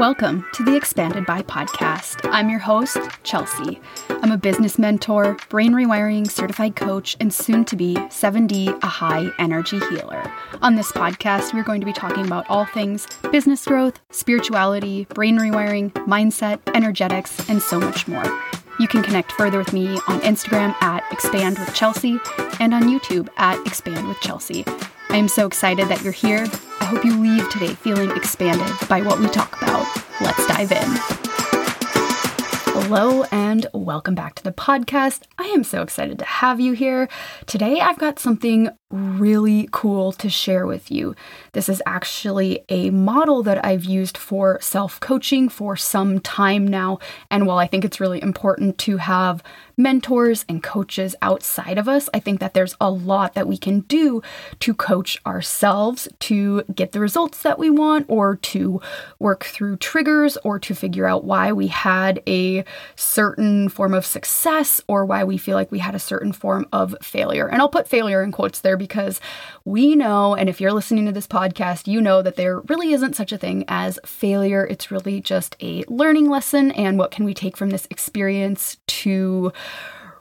Welcome to the Expanded by podcast. I'm your host, Chelsea. I'm a business mentor, brain rewiring certified coach, and soon to be 7D, a high energy healer. On this podcast, we're going to be talking about all things business growth, spirituality, brain rewiring, mindset, energetics, and so much more. You can connect further with me on Instagram at Expand with Chelsea and on YouTube at Expand with Chelsea. I am so excited that you're here. I hope you leave today feeling expanded by what we talk about. Let's dive in. Hello and welcome back to the podcast. I am so excited to have you here. Today I've got something really cool to share with you. This is actually a model that I've used for self coaching for some time now. And while I think it's really important to have mentors and coaches outside of us, I think that there's a lot that we can do to coach ourselves to get the results that we want, or to work through triggers, or to figure out why we had a certain form of success, or why we feel like we had a certain form of failure. And I'll put failure in quotes there because we know, and if you're listening to this podcast, you know that there really isn't such a thing as failure. It's really just a learning lesson. And what can we take from this experience to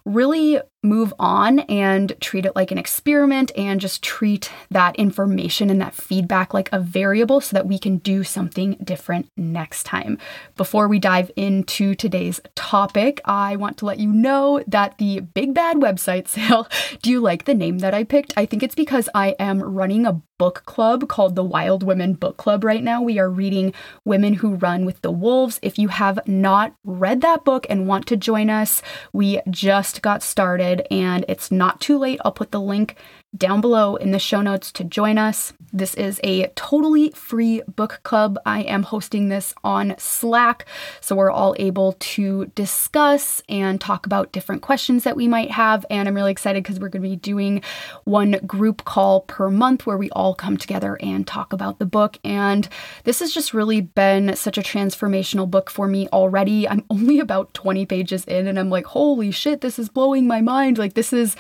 really move on and treat it like an experiment and just treat that information and that feedback like a variable so that we can do something different next time. Before we dive into today's topic, I want to let you know that the Big Bad website sale, do you like the name that I picked? I think it's because I am running a book club called the Wild Women Book Club right now. We are reading Women Who Run with the Wolves. If you have not read that book and want to join us, we just got started and it's not too late. I'll put the link down below in the show notes to join us. This is a totally free book club. I am hosting this on Slack, so we're all able to discuss and talk about different questions that we might have. And I'm really excited because we're going to be doing one group call per month where we all come together and talk about the book. And this has just really been such a transformational book for me already. I'm only about 20 pages in, and I'm like, holy shit, this is blowing my mind. Like, this is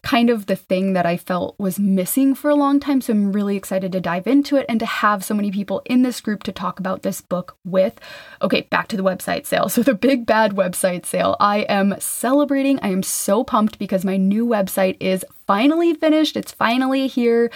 kind of the thing that I felt was missing for a long time. So I'm really excited to dive into it and to have so many people in this group to talk about this book with. Okay, back to the website sale. So the big bad website sale. I am celebrating. I am so pumped because my new website is finally finished. It's finally here.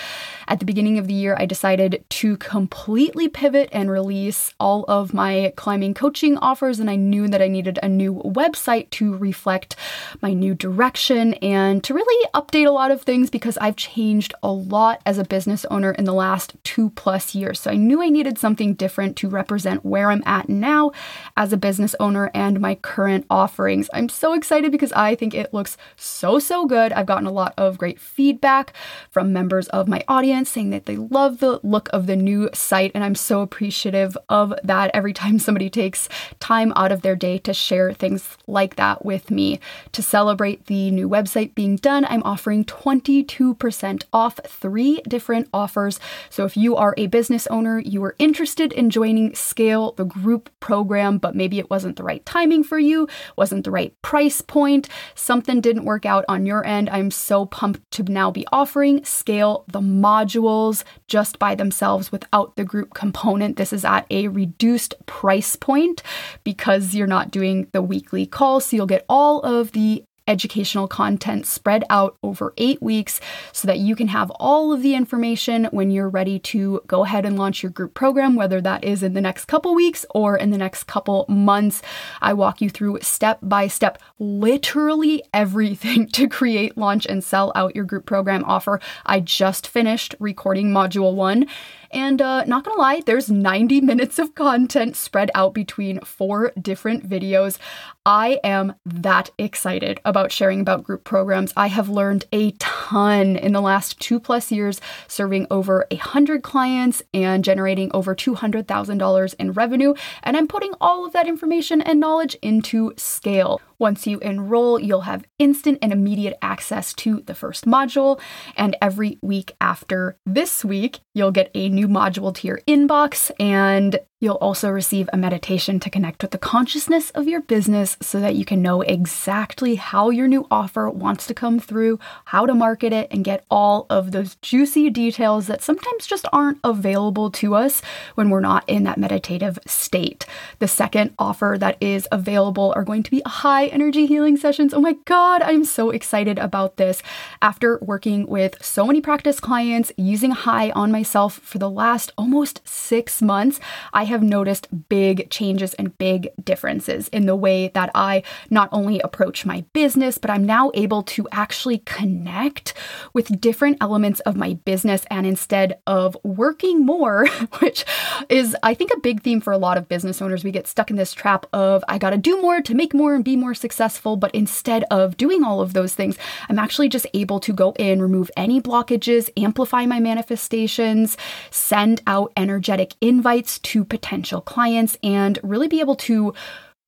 At the beginning of the year, I decided to completely pivot and release all of my climbing coaching offers, and I knew that I needed a new website to reflect my new direction and to really update a lot of things because I've changed a lot as a business owner in the last two plus years. So I knew I needed something different to represent where I'm at now as a business owner and my current offerings. I'm so excited because I think it looks so, so good. I've gotten a lot of great feedback from members of my audience saying that they love the look of the new site, and I'm so appreciative of that every time somebody takes time out of their day to share things like that with me. To celebrate the new website being done, I'm offering 22% off three different offers. So if you are a business owner, you are interested in joining Scale, the group program, but maybe it wasn't the right timing for you, wasn't the right price point, something didn't work out on your end, I'm so pumped Um, to now be offering Scale the modules just by themselves without the group component. This is at a reduced price point because you're not doing the weekly calls. So you'll get all of the educational content spread out over eight weeks so that you can have all of the information when you're ready to go ahead and launch your group program, whether that is in the next couple weeks or in the next couple months. I walk you through step by step, literally everything to create, launch, and sell out your group program offer. I just finished recording module one and uh, not gonna lie, there's 90 minutes of content spread out between four different videos. I am that excited about sharing about group programs. I have learned a ton in the last two plus years, serving over a hundred clients and generating over $200,000 in revenue. And I'm putting all of that information and knowledge into scale. Once you enroll, you'll have instant and immediate access to the first module. And every week after this week, you'll get a new module to your inbox. And You'll also receive a meditation to connect with the consciousness of your business so that you can know exactly how your new offer wants to come through, how to market it, and get all of those juicy details that sometimes just aren't available to us when we're not in that meditative state. The second offer that is available are going to be a high energy healing sessions. Oh my God, I'm so excited about this. After working with so many practice clients using high on myself for the last almost six months, I have noticed big changes and big differences in the way that I not only approach my business, but I'm now able to actually connect with different elements of my business. And instead of working more, which is, I think, a big theme for a lot of business owners, we get stuck in this trap of, I got to do more to make more and be more successful. But instead of doing all of those things, I'm actually just able to go in, remove any blockages, amplify my manifestations, send out energetic invites to potential clients and really be able to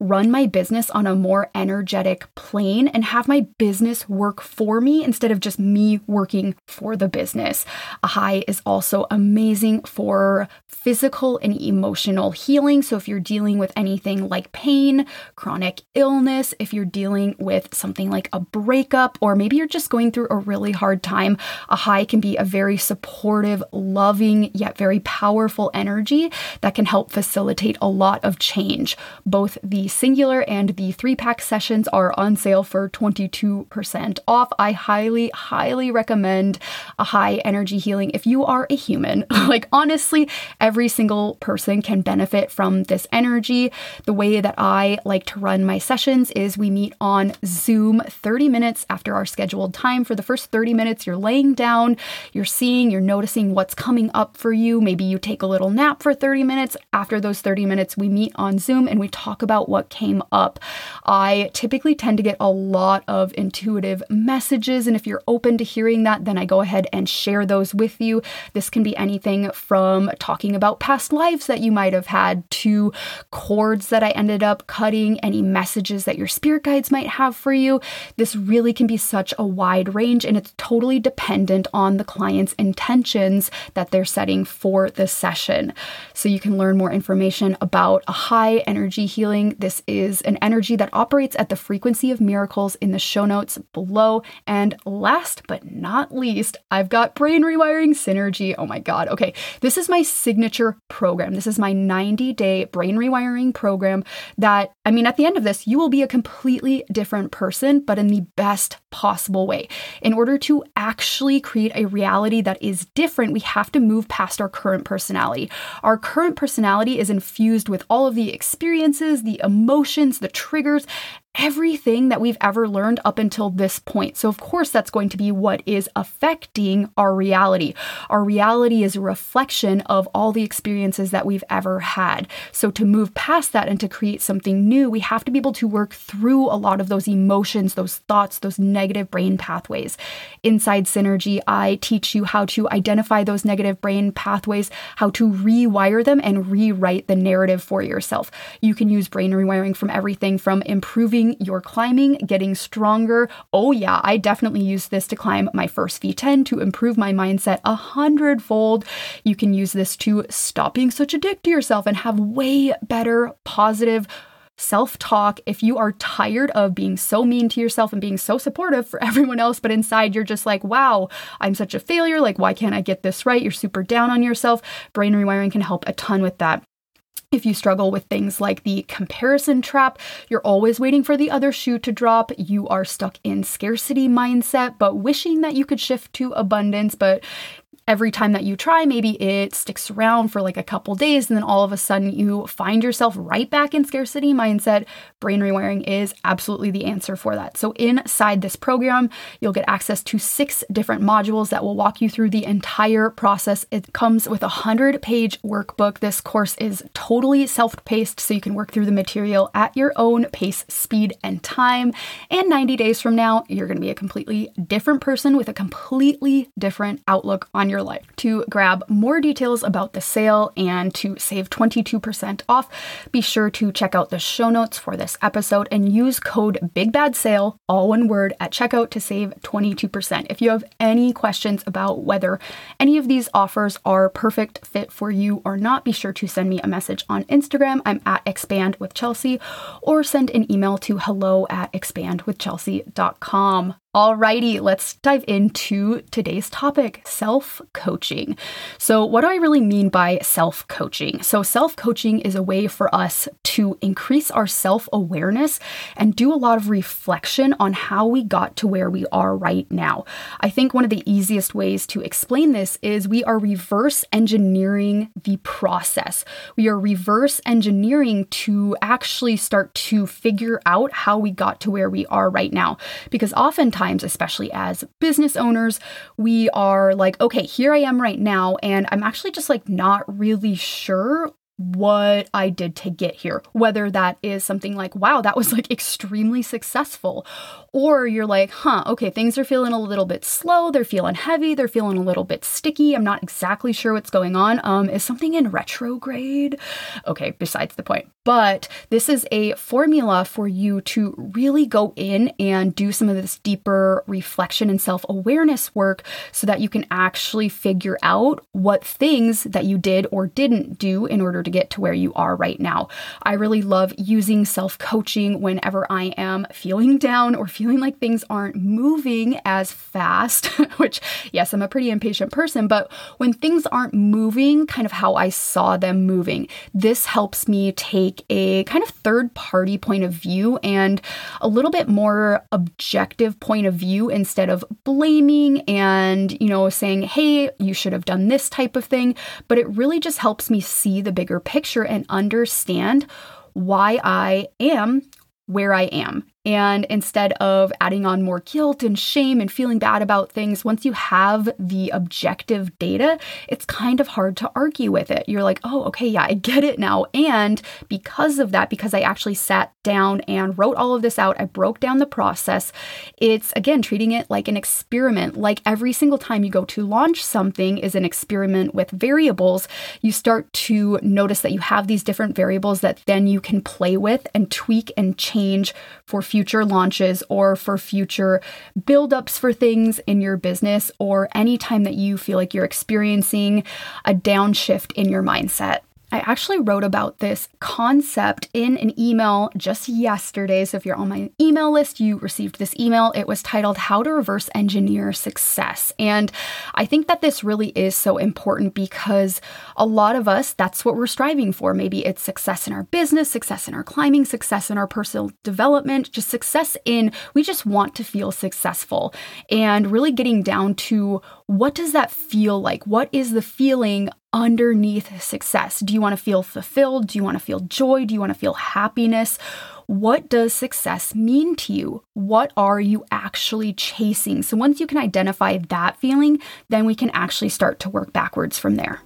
run my business on a more energetic plane and have my business work for me instead of just me working for the business. Ahai is also amazing for physical and emotional healing. So if you're dealing with anything like pain, chronic illness, if you're dealing with something like a breakup, or maybe you're just going through a really hard time, Ahai can be a very supportive, loving, yet very powerful energy that can help facilitate a lot of change, both the singular and the three pack sessions are on sale for 22% off. I highly, highly recommend a high energy healing if you are a human. like, honestly, every single person can benefit from this energy. The way that I like to run my sessions is we meet on Zoom 30 minutes after our scheduled time. For the first 30 minutes, you're laying down, you're seeing, you're noticing what's coming up for you. Maybe you take a little nap for 30 minutes. After those 30 minutes, we meet on Zoom and we talk about what what came up. I typically tend to get a lot of intuitive messages, and if you're open to hearing that, then I go ahead and share those with you. This can be anything from talking about past lives that you might have had to cords that I ended up cutting, any messages that your spirit guides might have for you. This really can be such a wide range, and it's totally dependent on the client's intentions that they're setting for the session. So you can learn more information about a high energy healing. This this is an energy that operates at the frequency of miracles in the show notes below. And last but not least, I've got brain rewiring synergy. Oh my God. Okay. This is my signature program. This is my 90 day brain rewiring program that, I mean, at the end of this, you will be a completely different person, but in the best possible way. In order to actually create a reality that is different, we have to move past our current personality. Our current personality is infused with all of the experiences, the emotions, emotions, the triggers, everything that we've ever learned up until this point. So, of course, that's going to be what is affecting our reality. Our reality is a reflection of all the experiences that we've ever had. So, to move past that and to create something new, we have to be able to work through a lot of those emotions, those thoughts, those negative brain pathways. Inside Synergy, I teach you how to identify those negative brain pathways, how to rewire them, and rewrite the narrative for yourself. You can use brain rewiring from everything from improving improving your climbing, getting stronger. Oh, yeah, I definitely use this to climb my first V10 to improve my mindset a hundredfold. You can use this to stop being such a dick to yourself and have way better, positive, self talk, if you are tired of being so mean to yourself and being so supportive for everyone else, but inside you're just like, wow, I'm such a failure. Like, why can't I get this right? You're super down on yourself. Brain rewiring can help a ton with that. If you struggle with things like the comparison trap, you're always waiting for the other shoe to drop, you are stuck in scarcity mindset, but wishing that you could shift to abundance, but every time that you try, maybe it sticks around for like a couple days, and then all of a sudden you find yourself right back in scarcity mindset. Brain rewiring is absolutely the answer for that. So, inside this program, you'll get access to six different modules that will walk you through the entire process. It comes with a 100 page workbook. This course is totally self paced, so you can work through the material at your own pace, speed, and time. And 90 days from now, you're going to be a completely different person with a completely different outlook on your your life. To grab more details about the sale and to save 22% off, be sure to check out the show notes for this episode and use code BIGBADSALE, all one word, at checkout to save 22%. If you have any questions about whether any of these offers are perfect fit for you or not, be sure to send me a message on Instagram. I'm at expand with Chelsea or send an email to hello at expandwithchelsea.com. Alrighty, let's dive into today's topic self coaching. So, what do I really mean by self coaching? So, self coaching is a way for us to increase our self awareness and do a lot of reflection on how we got to where we are right now. I think one of the easiest ways to explain this is we are reverse engineering the process. We are reverse engineering to actually start to figure out how we got to where we are right now. Because oftentimes, times, especially as business owners, we are like, okay, here I am right now, and I'm actually just like not really sure what I did to get here. Whether that is something like, wow, that was like extremely successful, or you're like, huh, okay, things are feeling a little bit slow, they're feeling heavy, they're feeling a little bit sticky. I'm not exactly sure what's going on. Um, is something in retrograde? Okay, besides the point. But this is a formula for you to really go in and do some of this deeper reflection and self awareness work so that you can actually figure out what things that you did or didn't do in order to to get to where you are right now. I really love using self coaching whenever I am feeling down or feeling like things aren't moving as fast, which, yes, I'm a pretty impatient person, but when things aren't moving kind of how I saw them moving, this helps me take a kind of third party point of view and a little bit more objective point of view instead of blaming and, you know, saying, hey, you should have done this type of thing. But it really just helps me see the picture and understand why I am where I am and instead of adding on more guilt and shame and feeling bad about things, once you have the objective data, it's kind of hard to argue with it. You're like, oh, okay, yeah, I get it now. And because of that, because I actually sat down and wrote all of this out, I broke down the process. It's again treating it like an experiment. Like every single time you go to launch something is an experiment with variables, you start to notice that you have these different variables that then you can play with and tweak and change for future launches or for future buildups for things in your business or anytime that you feel like you're experiencing a downshift in your mindset. I actually wrote about this concept in an email just yesterday. So if you're on my email list, you received this email. It was titled How to Reverse Engineer Success. And I think that this really is so important because a lot of us, that's what we're striving for. Maybe it's success in our business, success in our climbing, success in our personal development, just success in, we just want to feel successful. And really getting down to what does that feel like? What is the feeling underneath success? Do you want to feel fulfilled? Do you want to feel joy? Do you want to feel happiness? What does success mean to you? What are you actually chasing? So, once you can identify that feeling, then we can actually start to work backwards from there.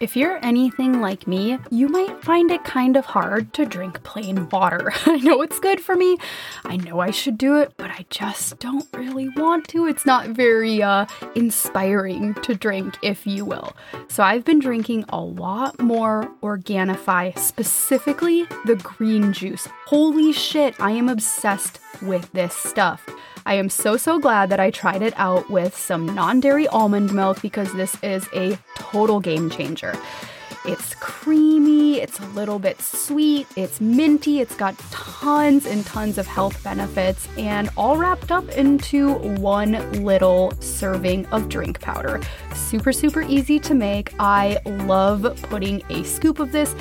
If you're anything like me, you might find it kind of hard to drink plain water. I know it's good for me. I know I should do it, but I just don't really want to. It's not very uh, inspiring to drink, if you will. So I've been drinking a lot more Organifi, specifically the green juice. Holy shit, I am obsessed with this stuff. I am so, so glad that I tried it out with some non dairy almond milk because this is a total game changer. It's creamy, it's a little bit sweet, it's minty, it's got tons and tons of health benefits, and all wrapped up into one little serving of drink powder. Super, super easy to make. I love putting a scoop of this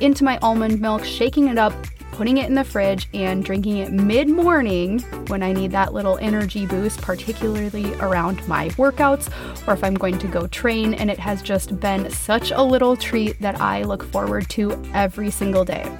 into my almond milk, shaking it up, putting it in the fridge and drinking it mid morning when I need that little energy boost, particularly around my workouts or if I'm going to go train. And it has just been such a little treat that I look forward to every single day.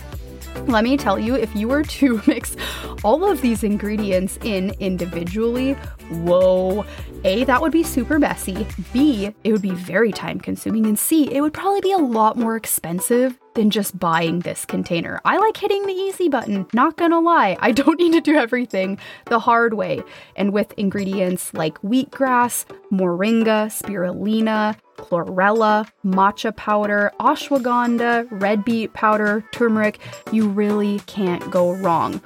Let me tell you, if you were to mix all of these ingredients in individually, whoa, A, that would be super messy. B, it would be very time consuming. And C, it would probably be a lot more expensive than just buying this container. I like hitting the easy button, not gonna lie. I don't need to do everything the hard way. And with ingredients like wheatgrass, moringa, spirulina, chlorella, matcha powder, ashwagandha, red beet powder, turmeric, you really can't go wrong.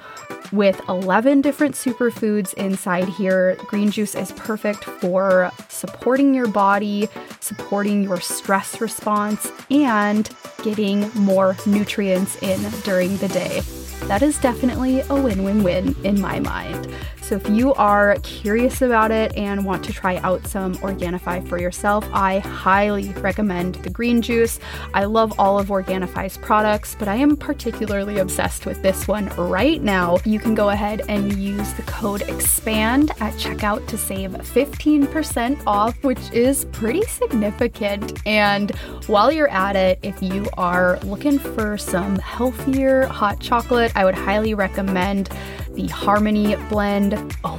With 11 different superfoods inside here, green juice is perfect for supporting your body, supporting your stress response, and getting more nutrients in during the day. That is definitely a win win win in my mind. So if you are curious about it and want to try out some Organifi for yourself, I highly recommend the green juice. I love all of Organifi's products, but I am particularly obsessed with this one right now. You can go ahead and use the code EXPAND at checkout to save 15% off, which is pretty significant. And while you're at it, if you are looking for some healthier hot chocolate, I would highly recommend the Harmony blend. Oh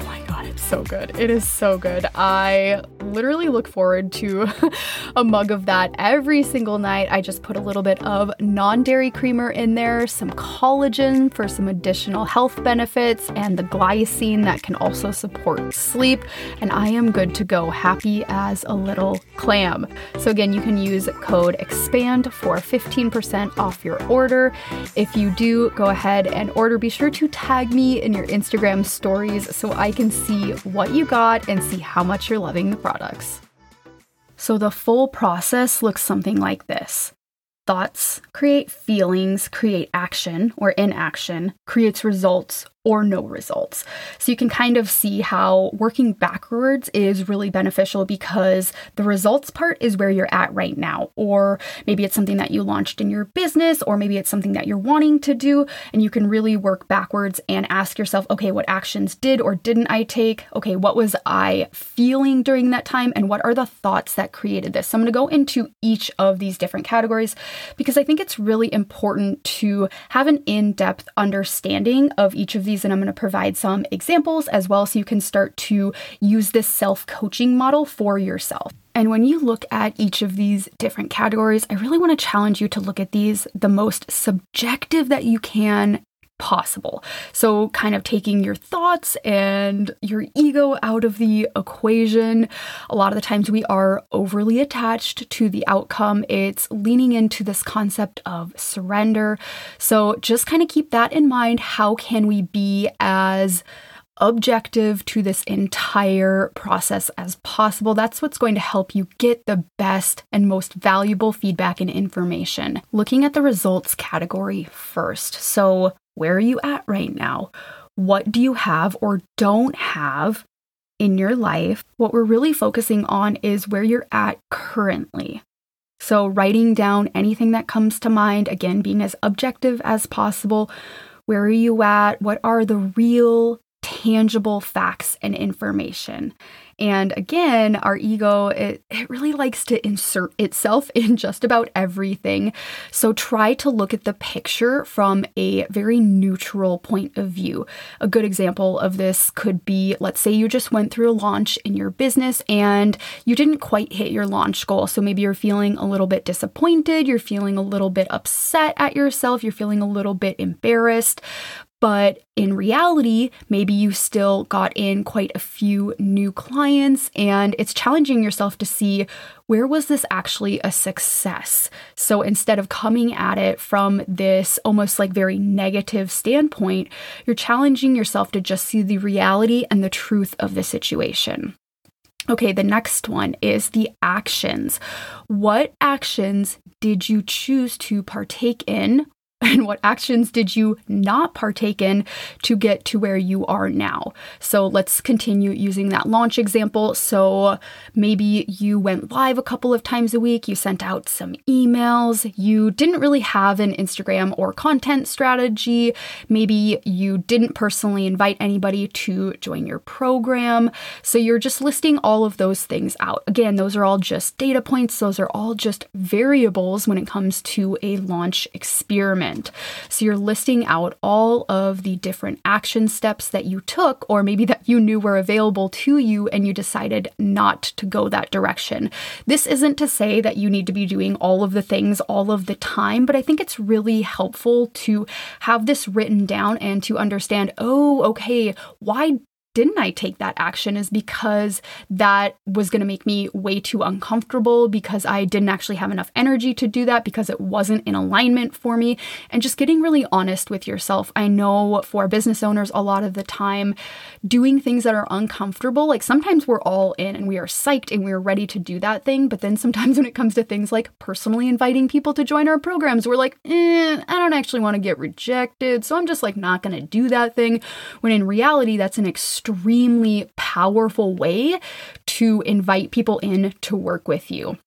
so good. It is so good. I literally look forward to a mug of that every single night. I just put a little bit of non dairy creamer in there, some collagen for some additional health benefits, and the glycine that can also support sleep. And I am good to go, happy as a little clam. So, again, you can use code EXPAND for 15% off your order. If you do go ahead and order, be sure to tag me in your Instagram stories so I can see what you got and see how much you're loving the products. So the full process looks something like this. Thoughts create feelings, create action or inaction, creates results or no results. So you can kind of see how working backwards is really beneficial because the results part is where you're at right now. Or maybe it's something that you launched in your business, or maybe it's something that you're wanting to do. And you can really work backwards and ask yourself, okay, what actions did or didn't I take? Okay, what was I feeling during that time? And what are the thoughts that created this? So I'm going to go into each of these different categories because I think it's really important to have an in depth understanding of each of these and I'm going to provide some examples as well so you can start to use this self coaching model for yourself. And when you look at each of these different categories, I really want to challenge you to look at these the most subjective that you can possible. So, kind of taking your thoughts and your ego out of the equation. A lot of the times we are overly attached to the outcome. It's leaning into this concept of surrender. So, just kind of keep that in mind. How can we be as objective to this entire process as possible. That's what's going to help you get the best and most valuable feedback and information. Looking at the results category first. So, where are you at right now? What do you have or don't have in your life? What we're really focusing on is where you're at currently. So, writing down anything that comes to mind, again, being as objective as possible. Where are you at? What are the real tangible facts and information. And again, our ego, it, it really likes to insert itself in just about everything. So try to look at the picture from a very neutral point of view. A good example of this could be let's say you just went through a launch in your business and you didn't quite hit your launch goal. So maybe you're feeling a little bit disappointed, you're feeling a little bit upset at yourself, you're feeling a little bit embarrassed. But in reality, maybe you still got in quite a few new clients, and it's challenging yourself to see where was this actually a success? So instead of coming at it from this almost like very negative standpoint, you're challenging yourself to just see the reality and the truth of the situation. Okay, the next one is the actions. What actions did you choose to partake in and what actions did you not partake in to get to where you are now? So let's continue using that launch example. So maybe you went live a couple of times a week, you sent out some emails, you didn't really have an Instagram or content strategy, maybe you didn't personally invite anybody to join your program. So you're just listing all of those things out. Again, those are all just data points, those are all just variables when it comes to a launch experiment So you're listing out all of the different action steps that you took, or maybe that you knew were available to you and you decided not to go that direction. This isn't to say that you need to be doing all of the things all of the time, but I think it's really helpful to have this written down and to understand oh, okay, why didn't I take that action is because that was going to make me way too uncomfortable because I didn't actually have enough energy to do that because it wasn't in alignment for me. And just getting really honest with yourself. I know for business owners, a lot of the time, doing things that are uncomfortable, like sometimes we're all in and we are psyched and we're ready to do that thing. But then sometimes when it comes to things like personally inviting people to join our programs, we're like, eh, I don't actually want to get rejected. So I'm just like not going to do that thing. When in reality, that's an extreme extremely powerful way to invite people in to work with you.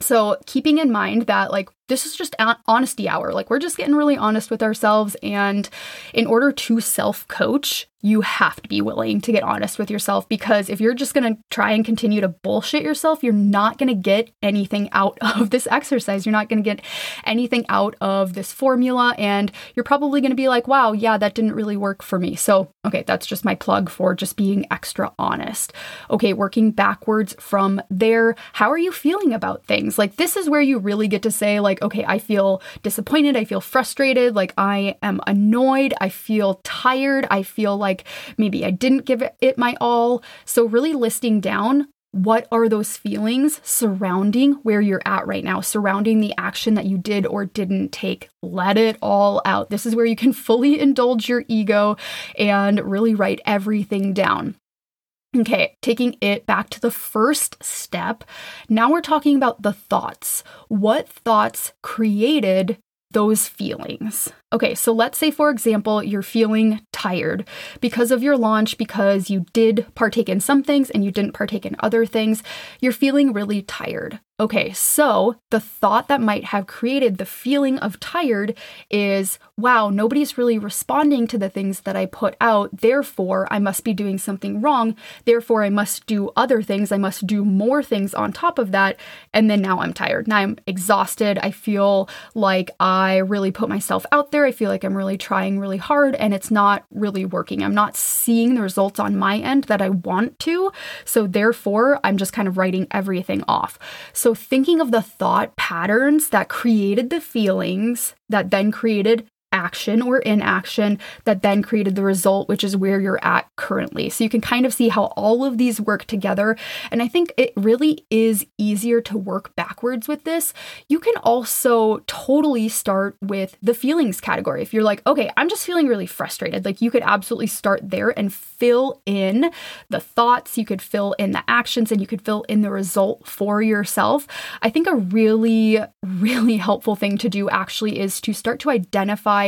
So, keeping in mind that, like, this is just honesty hour. Like, we're just getting really honest with ourselves. And in order to self coach, you have to be willing to get honest with yourself because if you're just going to try and continue to bullshit yourself, you're not going to get anything out of this exercise. You're not going to get anything out of this formula. And you're probably going to be like, wow, yeah, that didn't really work for me. So, okay, that's just my plug for just being extra honest. Okay, working backwards from there, how are you feeling about things? Like, this is where you really get to say, like, okay, I feel disappointed. I feel frustrated. Like, I am annoyed. I feel tired. I feel like like maybe I didn't give it my all. So, really listing down what are those feelings surrounding where you're at right now, surrounding the action that you did or didn't take. Let it all out. This is where you can fully indulge your ego and really write everything down. Okay, taking it back to the first step. Now we're talking about the thoughts. What thoughts created those feelings? Okay, so let's say, for example, you're feeling tired because of your launch, because you did partake in some things and you didn't partake in other things. You're feeling really tired. Okay, so the thought that might have created the feeling of tired is wow, nobody's really responding to the things that I put out. Therefore, I must be doing something wrong. Therefore, I must do other things. I must do more things on top of that. And then now I'm tired. Now I'm exhausted. I feel like I really put myself out there I feel like I'm really trying really hard and it's not really working. I'm not seeing the results on my end that I want to. So, therefore, I'm just kind of writing everything off. So, thinking of the thought patterns that created the feelings that then created action or inaction that then created the result, which is where you're at currently. So you can kind of see how all of these work together. And I think it really is easier to work backwards with this. You can also totally start with the feelings category. If you're like, okay, I'm just feeling really frustrated, like you could absolutely start there and fill in the thoughts, you could fill in the actions, and you could fill in the result for yourself. I think a really, really helpful thing to do actually is to start to identify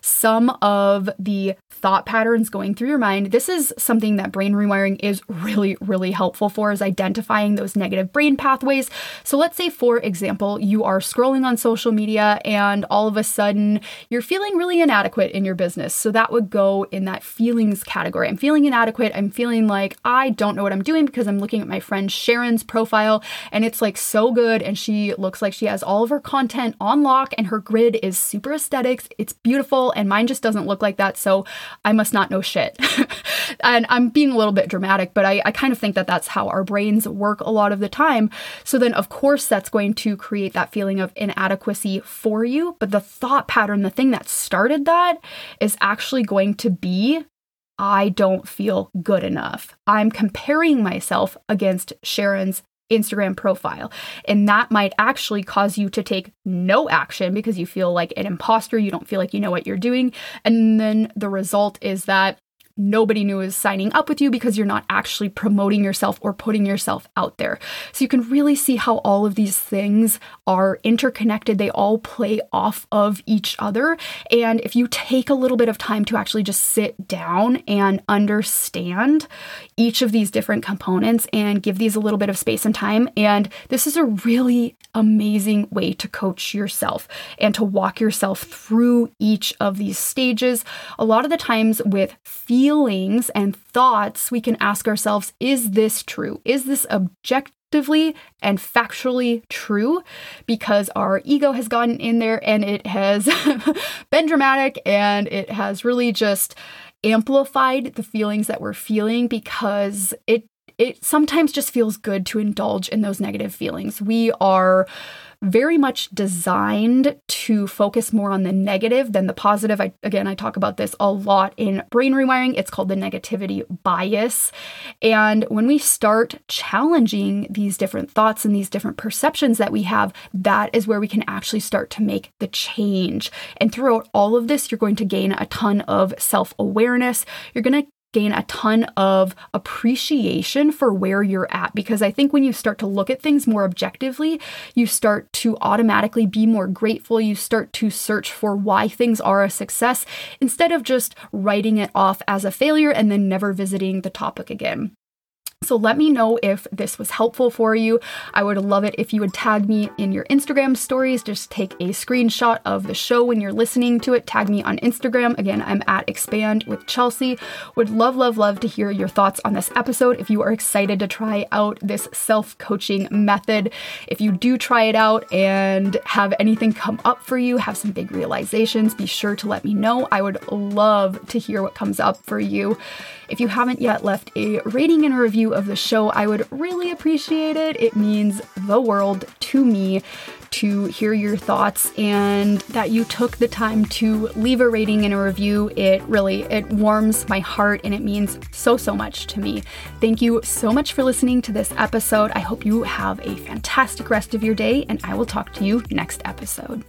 some of the thought patterns going through your mind. This is something that brain rewiring is really, really helpful for is identifying those negative brain pathways. So let's say, for example, you are scrolling on social media and all of a sudden you're feeling really inadequate in your business. So that would go in that feelings category. I'm feeling inadequate. I'm feeling like I don't know what I'm doing because I'm looking at my friend Sharon's profile and it's like so good and she looks like she has all of her content on lock and her grid is super aesthetics. It's it's beautiful and mine just doesn't look like that. So I must not know shit. and I'm being a little bit dramatic, but I, I kind of think that that's how our brains work a lot of the time. So then, of course, that's going to create that feeling of inadequacy for you. But the thought pattern, the thing that started that, is actually going to be I don't feel good enough. I'm comparing myself against Sharon's Instagram profile. And that might actually cause you to take no action because you feel like an imposter, you don't feel like you know what you're doing. And then the result is that nobody knew is signing up with you because you're not actually promoting yourself or putting yourself out there. So you can really see how all of these things are interconnected. They all play off of each other. And if you take a little bit of time to actually just sit down and understand each of these different components and give these a little bit of space and time, and this is a really amazing way to coach yourself and to walk yourself through each of these stages. A lot of the times with feelings and thoughts, we can ask ourselves, is this true? Is this objectively and factually true because our ego has gotten in there and it has been dramatic and it has really just amplified the feelings that we're feeling because it it sometimes just feels good to indulge in those negative feelings. We are very much designed to focus more on the negative than the positive. I, again, I talk about this a lot in brain rewiring. It's called the negativity bias. And when we start challenging these different thoughts and these different perceptions that we have, that is where we can actually start to make the change. And throughout all of this, you're going to gain a ton of self awareness. You're going to gain a ton of appreciation for where you're at because I think when you start to look at things more objectively, you start to automatically be more grateful. You start to search for why things are a success instead of just writing it off as a failure and then never visiting the topic again. So let me know if this was helpful for you. I would love it if you would tag me in your Instagram stories. Just take a screenshot of the show when you're listening to it. Tag me on Instagram. Again, I'm at expand with Chelsea. Would love, love, love to hear your thoughts on this episode. If you are excited to try out this self coaching method, if you do try it out and have anything come up for you, have some big realizations, be sure to let me know. I would love to hear what comes up for you. If you haven't yet left a rating and a of the show, I would really appreciate it. It means the world to me to hear your thoughts and that you took the time to leave a rating and a review. It really it warms my heart and it means so so much to me. Thank you so much for listening to this episode. I hope you have a fantastic rest of your day and I will talk to you next episode.